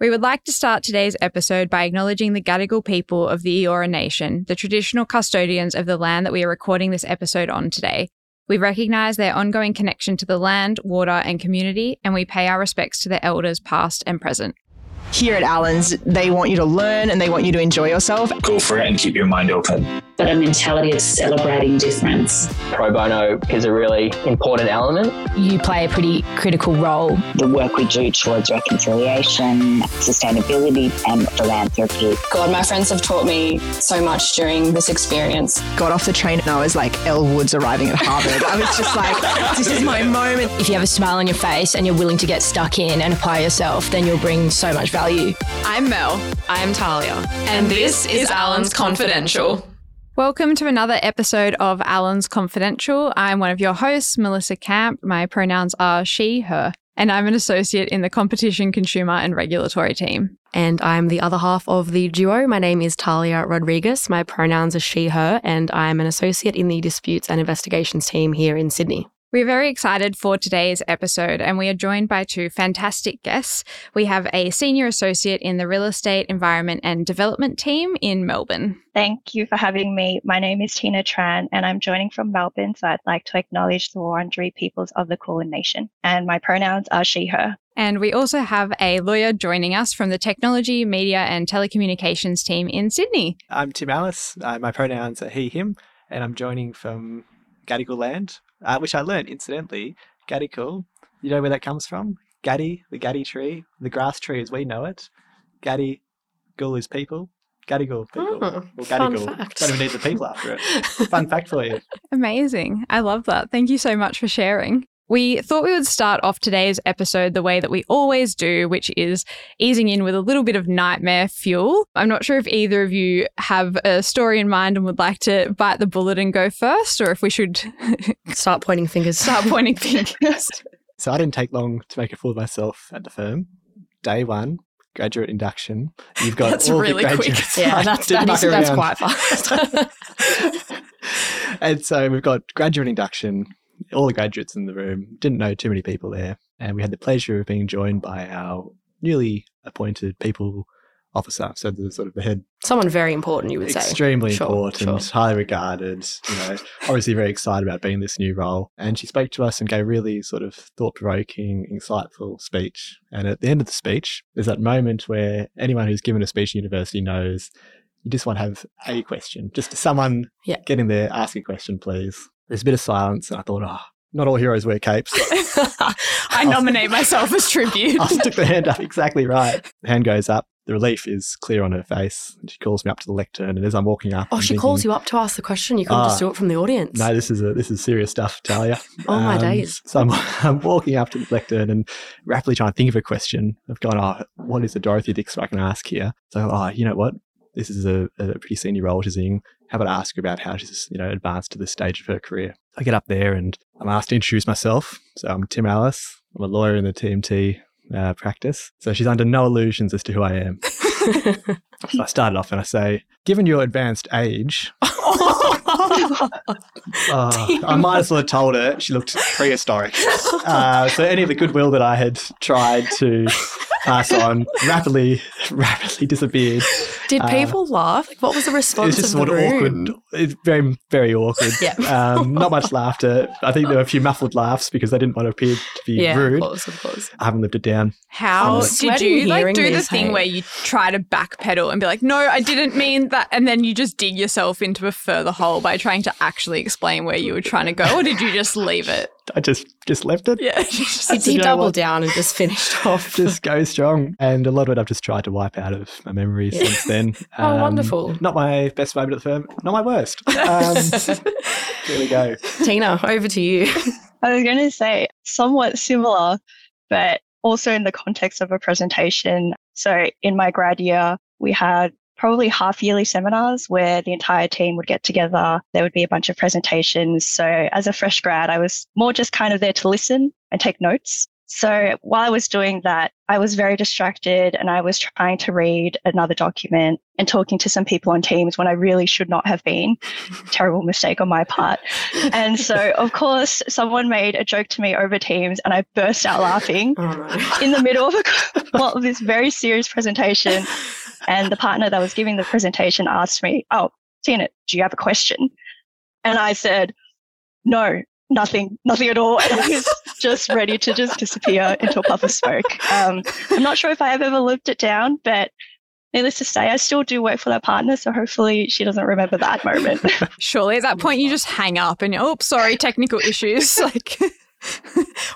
We would like to start today's episode by acknowledging the Gadigal people of the Eora Nation, the traditional custodians of the land that we are recording this episode on today. We recognise their ongoing connection to the land, water, and community, and we pay our respects to the elders past and present. Here at Allens, they want you to learn and they want you to enjoy yourself. Go for it and keep your mind open. But a mentality of celebrating difference. Pro bono is a really important element. You play a pretty critical role. The work we do towards reconciliation, sustainability, and philanthropy. God, my friends have taught me so much during this experience. Got off the train and I was like Elle Woods arriving at Harvard. I was just like, this is my moment. If you have a smile on your face and you're willing to get stuck in and apply yourself, then you'll bring so much value. I'm Mel. I'm Tahlia. And, and this, this is Allens Confidential. Welcome to another episode of Allens Confidential. I'm one of your hosts, Melissa Camp. My pronouns are she, her, and I'm an associate in the competition, consumer, and regulatory team. And I'm the other half of the duo. My name is Tahlia Rodriguez. My pronouns are she, her, and I'm an associate in the disputes and investigations team here in Sydney. We're very excited for today's episode, and we are joined by two fantastic guests. We have a senior associate in the real estate, environment, and development team in Melbourne. Thank you for having me. My name is Tina Tran, and I'm joining from Melbourne. So I'd like to acknowledge the Wurundjeri peoples of the Kulin Nation, and my pronouns are she, her. And we also have a lawyer joining us from the technology, media, and telecommunications team in Sydney. I'm Tim Alice. Uh, my pronouns are he, him, and I'm joining from Gadigal land, uh, which I learned incidentally. Gadigal, you know where that comes from? Gadi, the Gadi tree, the grass tree as we know it. Gadi, gul is people. Gadigal people. Oh, or Gadigal. Don't even need the people after it. fun fact for you. Amazing. I love that. Thank you so much for sharing. We thought we would start off today's episode the way that we always do, which is easing in with a little bit of nightmare fuel. I'm not sure if either of you have a story in mind and would like to bite the bullet and go first, or if we should start pointing fingers. Start pointing fingers. So I didn't take long to make a fool of myself at the firm. Day one, graduate induction. You've got that's all really the graduates. quick. Yeah, that's, that is, that's quite fast. and so we've got graduate induction all the graduates in the room, didn't know too many people there. And we had the pleasure of being joined by our newly appointed people officer. So the sort of the head. Someone very important, you would say. Extremely sure, important, sure. highly regarded, you know, obviously very excited about being this new role. And she spoke to us and gave really sort of thought provoking, insightful speech. And at the end of the speech, there's that moment where anyone who's given a speech in university knows you just want to have a question, just someone yeah. getting there, ask a question, please. There's a bit of silence, and I thought, oh, not all heroes wear capes. I nominate myself as tribute. I took the hand up exactly right. The hand goes up. The relief is clear on her face. She calls me up to the lectern, and as I'm walking up, oh, I'm she thinking, calls you up to ask the question. You couldn't uh, just do it from the audience. No, this is a, this is serious stuff, Tahlia. oh um, my days! So I'm, I'm walking up to the lectern and rapidly trying to think of a question. I've gone, oh, what is the Dorothy Dix I can ask here? So, oh, you know what? This is a, a pretty senior role she's in. How about I ask her about how she's, you know, advanced to this stage of her career? I get up there and I'm asked to introduce myself. So I'm Tim Alice. I'm a lawyer in the TMT uh, practice. So she's under no illusions as to who I am. so I started off and I say, given your advanced age, uh, I might as well have told her she looked prehistoric. Uh, so any of the goodwill that I had tried to pass on rapidly, rapidly disappeared. Did people uh, laugh? Like, what was the response? It's just of awkward. It's very, very awkward. Yeah. Um, not much laughter. I think there were a few muffled laughs because they didn't want to appear to be yeah, rude. Of course, of course. I haven't lived it down. How did you like do the thing hey? where you try to backpedal and be like, "No, I didn't mean that," and then you just dig yourself into a further hole by trying to actually explain where you were trying to go, or did you just leave it? I just just left it. Yeah, did he double down and just finished off? just go strong, and a lot of it I've just tried to wipe out of my memory since then. oh, um, wonderful! Not my best moment at the firm, not my worst. Um, here we go. Tina, over to you. I was going to say somewhat similar, but also in the context of a presentation. So in my grad year, we had probably half yearly seminars where the entire team would get together. There would be a bunch of presentations. So as a fresh grad, I was more just kind of there to listen and take notes. So while I was doing that, I was very distracted and I was trying to read another document and talking to some people on Teams when I really should not have been. Terrible mistake on my part. And so, of course, someone made a joke to me over Teams and I burst out laughing oh, in the middle of, a, well, of this very serious presentation. And the partner that was giving the presentation asked me, Oh, Tina, do you have a question? And I said, No, nothing, nothing at all. And I was just ready to just disappear into a puff of smoke. Um, I'm not sure if I have ever lived it down, but needless to say, I still do work for that partner. So hopefully she doesn't remember that moment. Surely at that point you just hang up and, oh, sorry, technical issues. Like,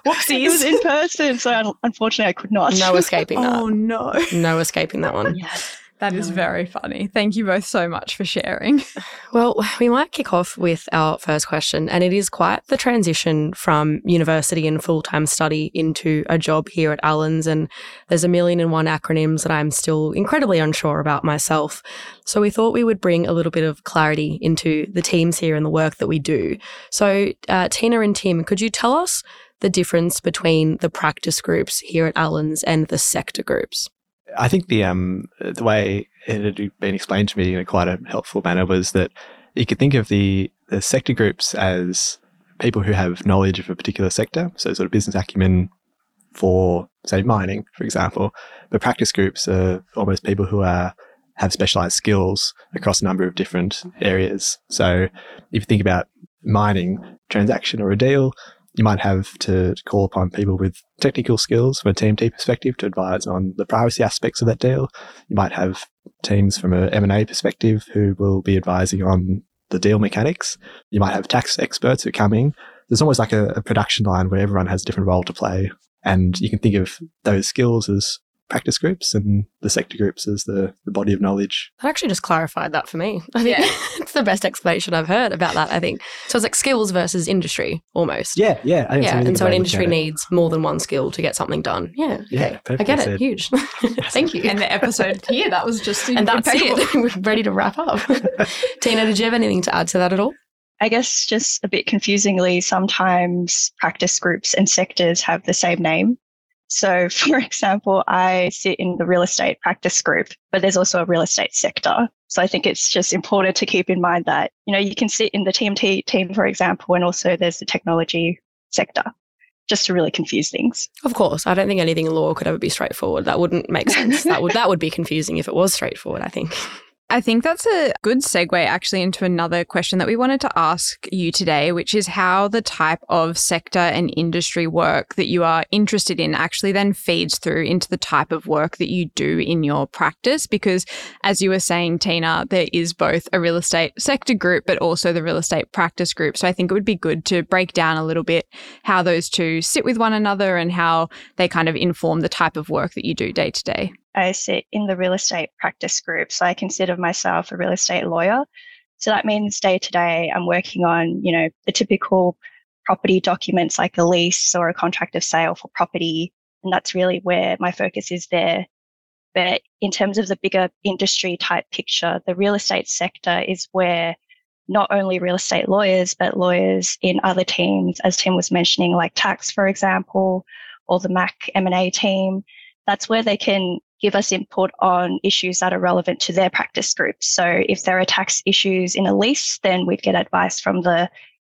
Whoopsies. It was in person, so unfortunately I could not. No escaping that. Oh no. No escaping that one. Yes. That is very funny. Thank you both so much for sharing. Well, we might kick off with our first question, and it is quite the transition from university and full time study into a job here at Allens. And there's a million and one acronyms that I'm still incredibly unsure about myself. So we thought we would bring a little bit of clarity into the teams here and the work that we do. So, uh, Tina and Tim, could you tell us the difference between the practice groups here at Allens and the sector groups? I think the um the way it had been explained to me in a quite a helpful manner was that you could think of the, the sector groups as people who have knowledge of a particular sector, so sort of business acumen for say mining, for example. But practice groups are almost people who are have specialized skills across a number of different areas. So if you think about mining transaction or a deal, you might have to call upon people with technical skills from a TMT perspective to advise on the privacy aspects of that deal. You might have teams from an M&A perspective who will be advising on the deal mechanics. You might have tax experts who come in. There's almost like a, a production line where everyone has a different role to play. And you can think of those skills as practice groups and the sector groups as the, the body of knowledge. That actually just clarified that for me. I think yeah. it's the best explanation I've heard about that, I think. So it's like skills versus industry almost. Yeah, yeah. yeah, and so an industry needs more than one skill to get something done. Yeah. Yeah, okay. I get it. Huge. Thank you. And the episode here, that was just And that's it. We're ready to wrap up. Tina, did you have anything to add to that at all? I guess just a bit confusingly, sometimes practice groups and sectors have the same name. So, for example, I sit in the real estate practice group, but there's also a real estate sector. So I think it's just important to keep in mind that, you know, you can sit in the TMT team, for example, and also there's the technology sector just to really confuse things. Of course, I don't think anything in law could ever be straightforward. That wouldn't make sense. that would that would be confusing if it was straightforward, I think. I think that's a good segue actually into another question that we wanted to ask you today, which is how the type of sector and industry work that you are interested in actually then feeds through into the type of work that you do in your practice. Because as you were saying, Tina, there is both a real estate sector group, but also the real estate practice group. So I think it would be good to break down a little bit how those two sit with one another and how they kind of inform the type of work that you do day to day. I sit in the real estate practice group. So I consider myself a real estate lawyer. So that means day to day, I'm working on, you know, the typical property documents like a lease or a contract of sale for property. And that's really where my focus is there. But in terms of the bigger industry type picture, the real estate sector is where not only real estate lawyers, but lawyers in other teams, as Tim was mentioning, like tax, for example, or the MAC M&A team, that's where they can give us input on issues that are relevant to their practice groups. So if there are tax issues in a lease, then we'd get advice from the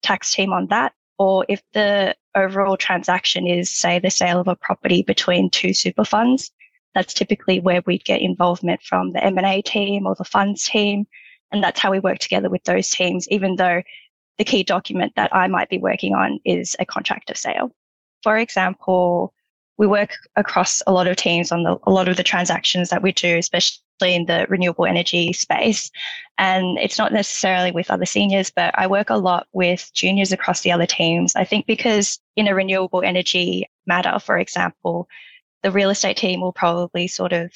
tax team on that. Or if the overall transaction is, say, the sale of a property between two super funds, that's typically where we'd get involvement from the M&A team or the funds team. And that's how we work together with those teams, even though the key document that I might be working on is a contract of sale. For example, we work across a lot of teams on the, a lot of the transactions that we do, especially in the renewable energy space. And it's not necessarily with other seniors, but I work a lot with juniors across the other teams. I think because in a renewable energy matter, for example, the real estate team will probably sort of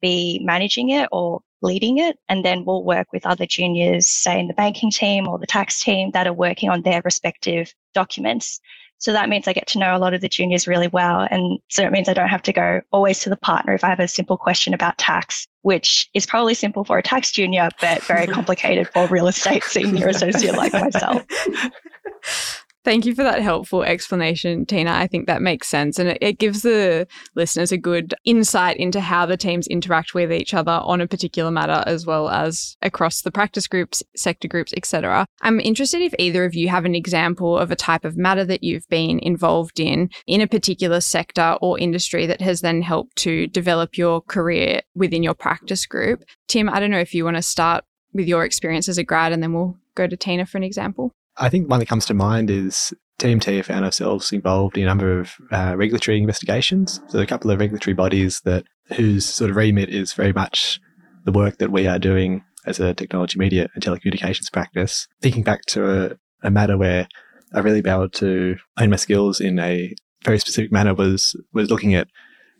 be managing it or leading it. And then we'll work with other juniors, say in the banking team or the tax team that are working on their respective documents. So that means I get to know a lot of the juniors really well. And so it means I don't have to go always to the partner if I have a simple question about tax, which is probably simple for a tax junior, but very complicated for real estate senior associate like myself. Thank you for that helpful explanation, Tina. I think that makes sense. And it, it, gives the listeners a good insight into how the teams interact with each other on a particular matter, as well as across the practice groups, sector groups, etc. I'm interested if either of you have an example of a type of matter that you've been involved in in a particular sector or industry that has then helped to develop your career within your practice group. Tim, I don't know if you want to start with your experience as a grad and then we'll go to Tina for an example. I think one that comes to mind is TMT found ourselves involved in a number of uh, regulatory investigations. So a couple of regulatory bodies that whose sort of remit is very much the work that we are doing as a technology, media, and telecommunications practice. Thinking back to a, a matter where I really been able to hone my skills in a very specific manner was was looking at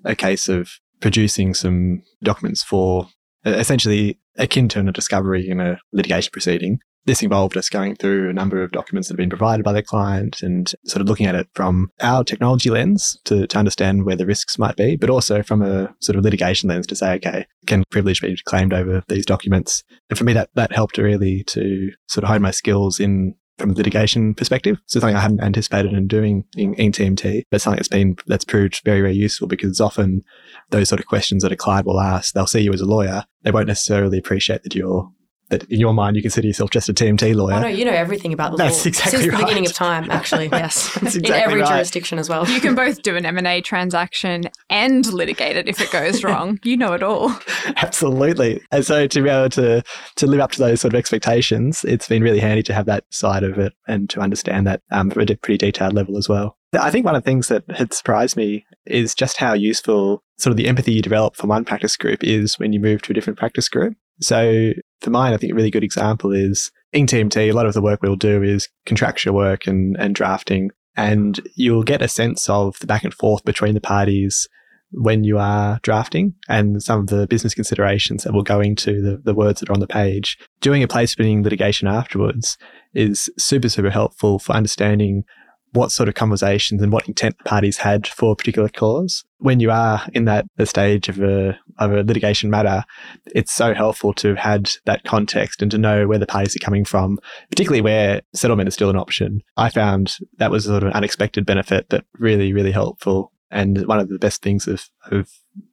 a case of producing some documents for essentially akin to a discovery in a litigation proceeding this involved us going through a number of documents that have been provided by the client and sort of looking at it from our technology lens to, to understand where the risks might be, but also from a sort of litigation lens to say, okay, can privilege be claimed over these documents? And for me, that, that helped really to sort of hone my skills in from a litigation perspective. So something I hadn't anticipated in doing in, in TMT, but something that's been, that's proved very, very useful because often those sort of questions that a client will ask, they'll see you as a lawyer. They won't necessarily appreciate that you're that in your mind you consider yourself just a TMT lawyer. Oh no, you know everything about the That's law. exactly Since right. the beginning of time, actually, yes. exactly in every right. jurisdiction as well. You can both do an M&A transaction and litigate it if it goes wrong. You know it all. Absolutely. And so to be able to to live up to those sort of expectations, it's been really handy to have that side of it and to understand that um, at a pretty detailed level as well. I think one of the things that had surprised me is just how useful sort of the empathy you develop from one practice group is when you move to a different practice group. So for mine, I think a really good example is in TMT, a lot of the work we'll do is contractual work and, and drafting. And you'll get a sense of the back and forth between the parties when you are drafting and some of the business considerations that will go into the, the words that are on the page. Doing a place splitting litigation afterwards is super, super helpful for understanding what sort of conversations and what intent parties had for a particular cause. When you are in that the stage of a of a litigation matter, it's so helpful to have had that context and to know where the parties are coming from, particularly where settlement is still an option. I found that was sort of an unexpected benefit but really, really helpful and one of the best things of, of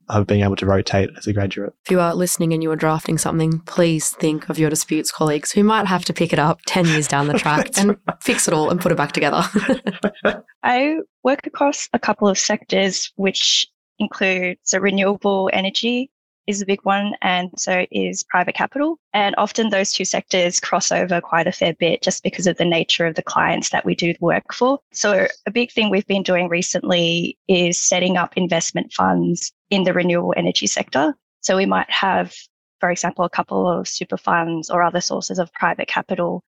of being able to rotate as a graduate. If you are listening and you are drafting something, please think of your disputes colleagues who might have to pick it up 10 years down the track and right. fix it all and put it back together. I work across a couple of sectors, which include so renewable energy is a big one, and so is private capital. And often those two sectors cross over quite a fair bit just because of the nature of the clients that we do work for. So, a big thing we've been doing recently is setting up investment funds in the renewable energy sector. So, we might have, for example, a couple of super funds or other sources of private capital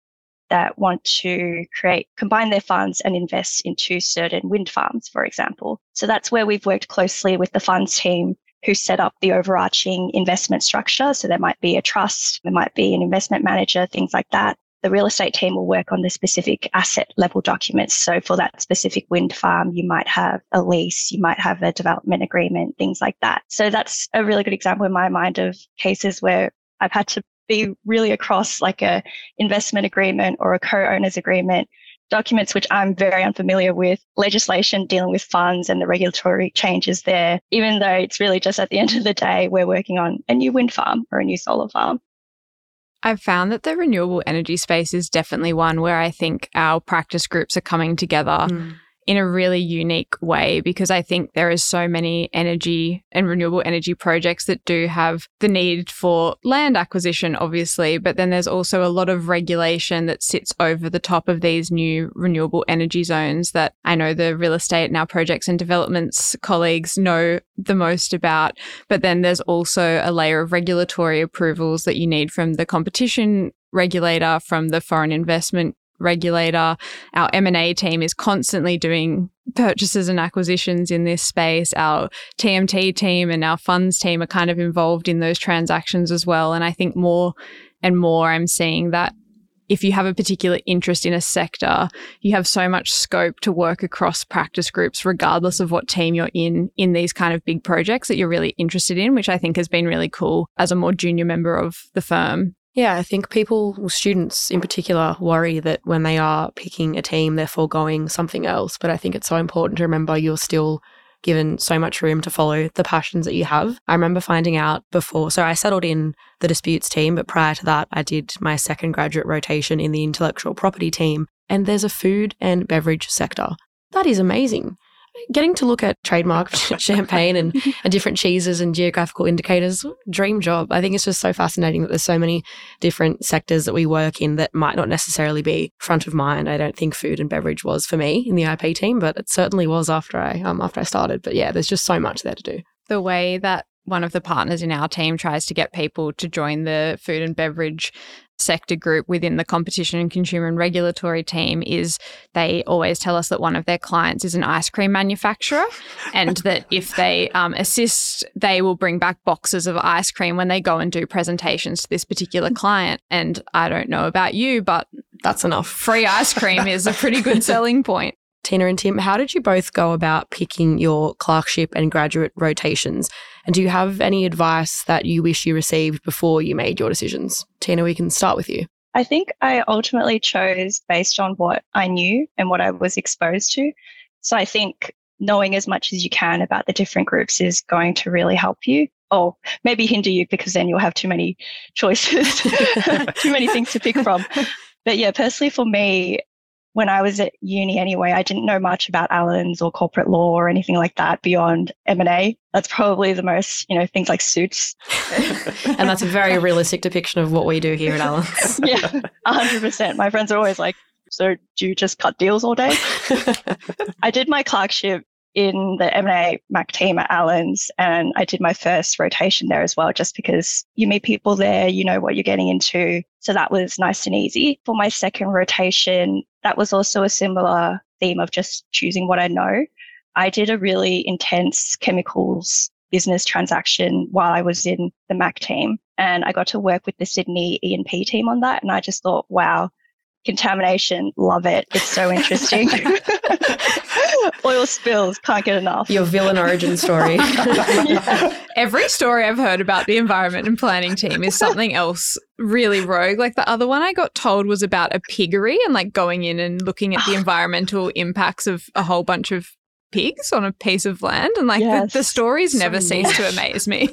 that want to create, combine their funds and invest into certain wind farms, for example. So, that's where we've worked closely with the funds team who set up the overarching investment structure. So there might be a trust, there might be an investment manager, things like that. The real estate team will work on the specific asset level documents. So for that specific wind farm, you might have a lease, you might have a development agreement, things like that. So that's a really good example in my mind of cases where I've had to be really across like a investment agreement or a co-owners agreement documents which I'm very unfamiliar with, legislation dealing with funds and the regulatory changes there, even though it's really just at the end of the day, we're working on a new wind farm or a new solar farm. I've found that the renewable energy space is definitely one where I think our practice groups are coming together. Mm in a really unique way because I think there is so many energy and renewable energy projects that do have the need for land acquisition, obviously, but then there's also a lot of regulation that sits over the top of these new renewable energy zones that I know the real estate and our projects and developments colleagues know the most about. But then there's also a layer of regulatory approvals that you need from the competition regulator, from the foreign investment regulator. Our M&A team is constantly doing purchases and acquisitions in this space. Our TMT team and our funds team are kind of involved in those transactions as well. And I think more and more I'm seeing that if you have a particular interest in a sector, you have so much scope to work across practice groups, regardless of what team you're in, in these kind of big projects that you're really interested in, which I think has been really cool as a more junior member of the firm Yeah, I think people, students in particular, worry that when they are picking a team, they're foregoing something else. But I think it's so important to remember you're still given so much room to follow the passions that you have. I remember finding out before, so I settled in the disputes team, but prior to that, I did my second graduate rotation in the intellectual property team. And there's a food and beverage sector. That is amazing getting to look at trademark champagne and, and different cheeses and geographical indicators, dream job. I think it's just so fascinating that there's so many different sectors that we work in that might not necessarily be front of mind. I don't think food and beverage was for me in the IP team, but it certainly was after I um, after I started. But yeah, there's just so much there to do. The way that one of the partners in our team tries to get people to join the food and beverage sector group within the competition and consumer and regulatory team is they always tell us that one of their clients is an ice cream manufacturer and that if they um, assist they will bring back boxes of ice cream when they go and do presentations to this particular client. And i don't know about you but that's enough. free ice cream is a pretty good selling point Tina and Tim, how did you both go about picking your clerkship and graduate rotations? And do you have any advice that you wish you received before you made your decisions? Tina, we can start with you. I think I ultimately chose based on what I knew and what I was exposed to. So I think knowing as much as you can about the different groups is going to really help you or maybe hinder you because then you'll have too many choices, too many things to pick from. But yeah, personally for me, when I was at uni anyway, I didn't know much about Allens or corporate law or anything like that beyond M&A. That's probably the most, you know, things like suits. and that's a very realistic depiction of what we do here at Allens. yeah, 100%. My friends are always like, so do you just cut deals all day? I did my clerkship in the M&A Mac team at Allens and I did my first rotation there as well, just because you meet people there, you know what you're getting into. So that was nice and easy. For my second rotation, that was also a similar theme of just choosing what I know. I did a really intense chemicals business transaction while I was in the Mac team and I got to work with the Sydney E&P team on that. And I just thought, wow, contamination, love it. It's so interesting. Oil spills, can't get enough. Your villain origin story. yeah. Every story I've heard about the environment and planning team is something else really rogue. Like the other one I got told was about a piggery and like going in and looking at the environmental impacts of a whole bunch of pigs on a piece of land. And like yes. the, the, stories so never cease to amaze me.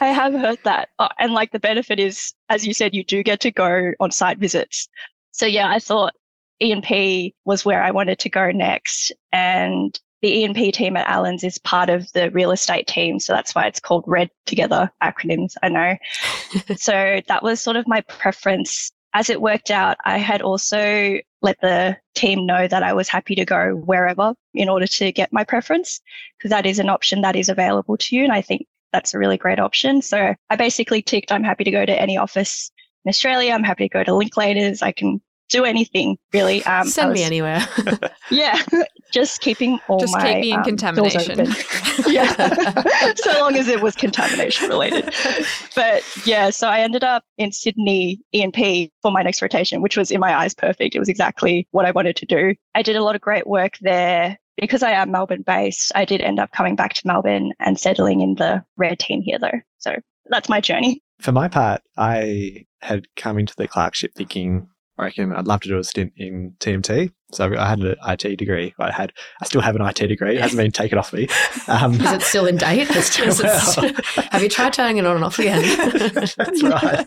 I have heard that. Oh, and like the benefit is, as you said, you do get to go on site visits. So yeah, I thought E&P was where I wanted to go next. And the E&P team at Allens is part of the real estate team. So that's why it's called RED together acronyms, I know. so that was sort of my preference. As it worked out, I had also let the team know that I was happy to go wherever in order to get my preference, because that is an option that is available to you. And I think that's a really great option. So I basically ticked, I'm happy to go to any office in Australia. I'm happy to go to Linklaters. I can do anything really. Um, Send was, me anywhere. yeah, just keeping all just my keep me in um, contamination. yeah, so long as it was contamination related. But yeah, so I ended up in Sydney E&P for my next rotation, which was in my eyes perfect. It was exactly what I wanted to do. I did a lot of great work there. Because I am Melbourne based, I did end up coming back to Melbourne and settling in the red team here though. So that's my journey. For my part, I had come into the clerkship thinking I reckon I'd love to do a stint in TMT. So I had an IT degree. I had, I still have an IT degree. It hasn't been taken off me. Um, Is it still in date? well. have you tried turning it on and off again? That's right.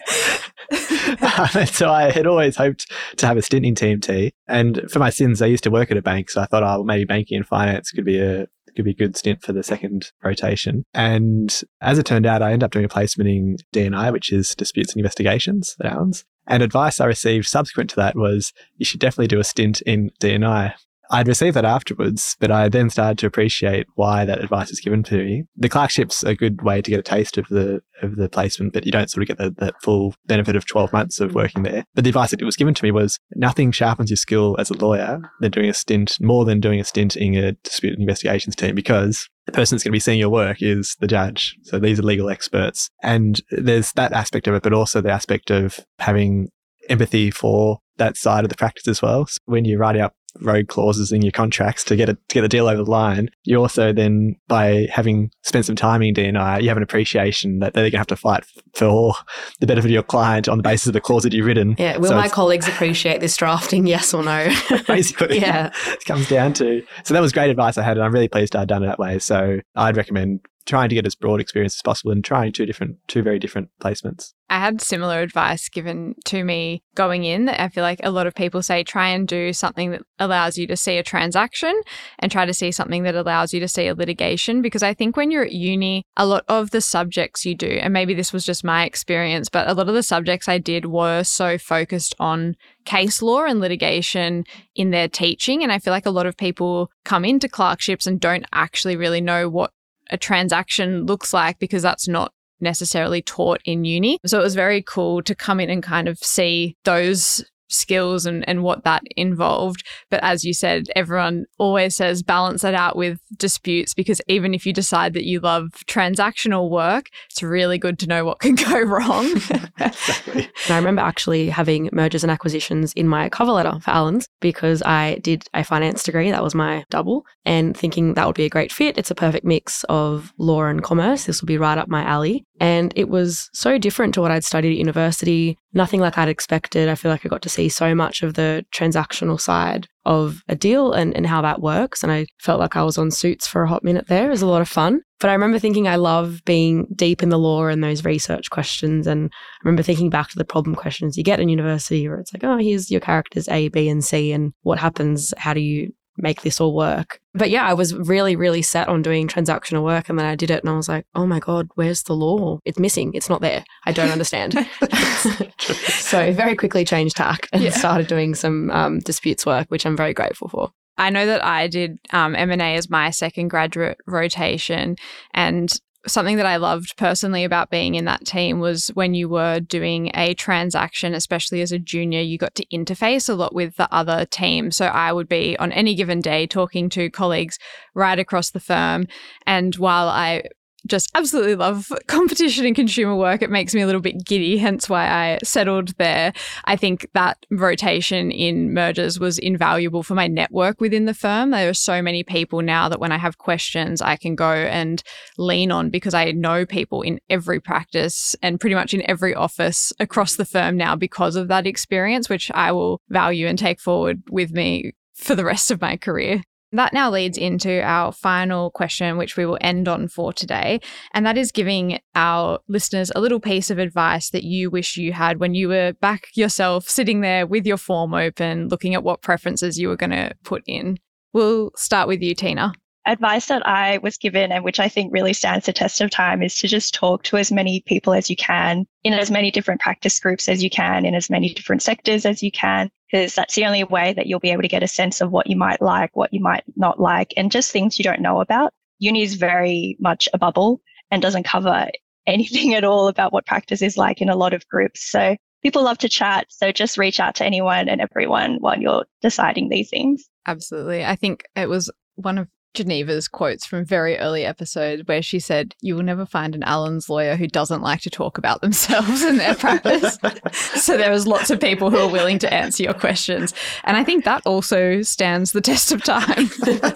um, so I had always hoped to have a stint in TMT. And for my sins, I used to work at a bank. So I thought, oh, maybe banking and finance could be a could be a good stint for the second rotation. And as it turned out, I ended up doing a placement in DNI, which is disputes and investigations at Allens. And advice I received subsequent to that was you should definitely do a stint in DNI. I'd received that afterwards, but I then started to appreciate why that advice was given to me. The clerkship's a good way to get a taste of the of the placement, but you don't sort of get the, that full benefit of 12 months of mm. working there. But the advice that it was given to me was nothing sharpens your skill as a lawyer than doing a stint, more than doing a stint in a dispute investigations team, because the person that's going to be seeing your work is the judge. So these are legal experts. And there's that aspect of it, but also the aspect of having empathy for that side of the practice as well. So when you're writing up rogue clauses in your contracts to get it to get the deal over the line. You also then, by having spent some time in DNI, you have an appreciation that they're going to have to fight for the benefit of your client on the basis of the clause that you've written. Yeah. Will So my colleagues appreciate this drafting? Yes or no? basically. Yeah. it comes down to. So that was great advice I had, and I'm really pleased I'd done it that way. So I'd recommend trying to get as broad experience as possible and trying two different, two very different placements. I had similar advice given to me going in. I feel like a lot of people say try and do something that allows you to see a transaction and try to see something that allows you to see a litigation. Because I think when you're at uni, a lot of the subjects you do, and maybe this was just my experience, but a lot of the subjects I did were so focused on case law and litigation in their teaching. And I feel like a lot of people come into clerkships and don't actually really know what a transaction looks like because that's not necessarily taught in uni. So it was very cool to come in and kind of see those skills and, and what that involved. But as you said, everyone always says balance that out with disputes because even if you decide that you love transactional work, it's really good to know what can go wrong. Exactly. I remember actually having mergers and acquisitions in my cover letter for Allens because I did a finance degree. That was my double, and thinking that would be a great fit. It's a perfect mix of law and commerce. This will be right up my alley. And it was so different to what I'd studied at university, nothing like I'd expected. I feel like I got to see so much of the transactional side of a deal and, and how that works. And I felt like I was on suits for a hot minute there. It was a lot of fun. But I remember thinking I love being deep in the law and those research questions. And I remember thinking back to the problem questions you get in university where it's like, oh, here's your characters A, B, and C, and what happens? How do you make this all work? But yeah, I was really, really set on doing transactional work. And then I did it and I was like, oh my God, where's the law? It's missing. It's not there. I don't understand. so very quickly changed tack and Yeah. started doing some um, disputes work, which I'm very grateful for. I know that I did um, M&A as my second graduate rotation and something that I loved personally about being in that team was when you were doing a transaction, especially as a junior, you got to interface a lot with the other team. So I would be on any given day talking to colleagues right across the firm. And while I just absolutely love competition and consumer work. It makes me a little bit giddy, hence why I settled there. I think that rotation in mergers was invaluable for my network within the firm. There are so many people now that when I have questions, I can go and lean on because I know people in every practice and pretty much in every office across the firm now because of that experience, which I will value and take forward with me for the rest of my career. That now leads into our final question, which we will end on for today. And that is giving our listeners a little piece of advice that you wish you had when you were back yourself, sitting there with your form open, looking at what preferences you were going to put in. We'll start with you, Tina. Advice that I was given and which I think really stands the test of time is to just talk to as many people as you can in as many different practice groups as you can, in as many different sectors as you can, because that's the only way that you'll be able to get a sense of what you might like, what you might not like, and just things you don't know about. Uni is very much a bubble and doesn't cover anything at all about what practice is like in a lot of groups. So people love to chat. So just reach out to anyone and everyone while you're deciding these things. Absolutely. I think it was one of Geneva's quotes from very early episodes where she said, You will never find an Allens lawyer who doesn't like to talk about themselves and their practice. so there was lots of people who are willing to answer your questions. And I think that also stands the test of time.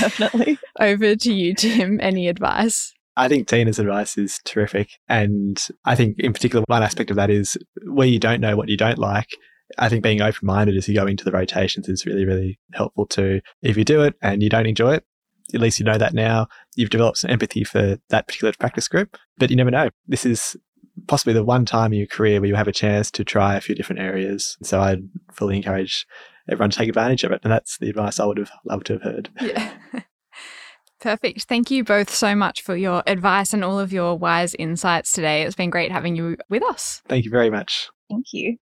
Definitely. Over to you, Tim. Any advice? I think Tina's advice is terrific. And I think, in particular, one aspect of that is where you don't know what you don't like. I think being open minded as you go into the rotations is really, really helpful too. If you do it and you don't enjoy it, at least you know that now. You've developed some empathy for that particular practice group, but you never know. This is possibly the one time in your career where you have a chance to try a few different areas. So I'd fully encourage everyone to take advantage of it. And that's the advice I would have loved to have heard. Yeah. Perfect. Thank you both so much for your advice and all of your wise insights today. It's been great having you with us. Thank you very much. Thank you.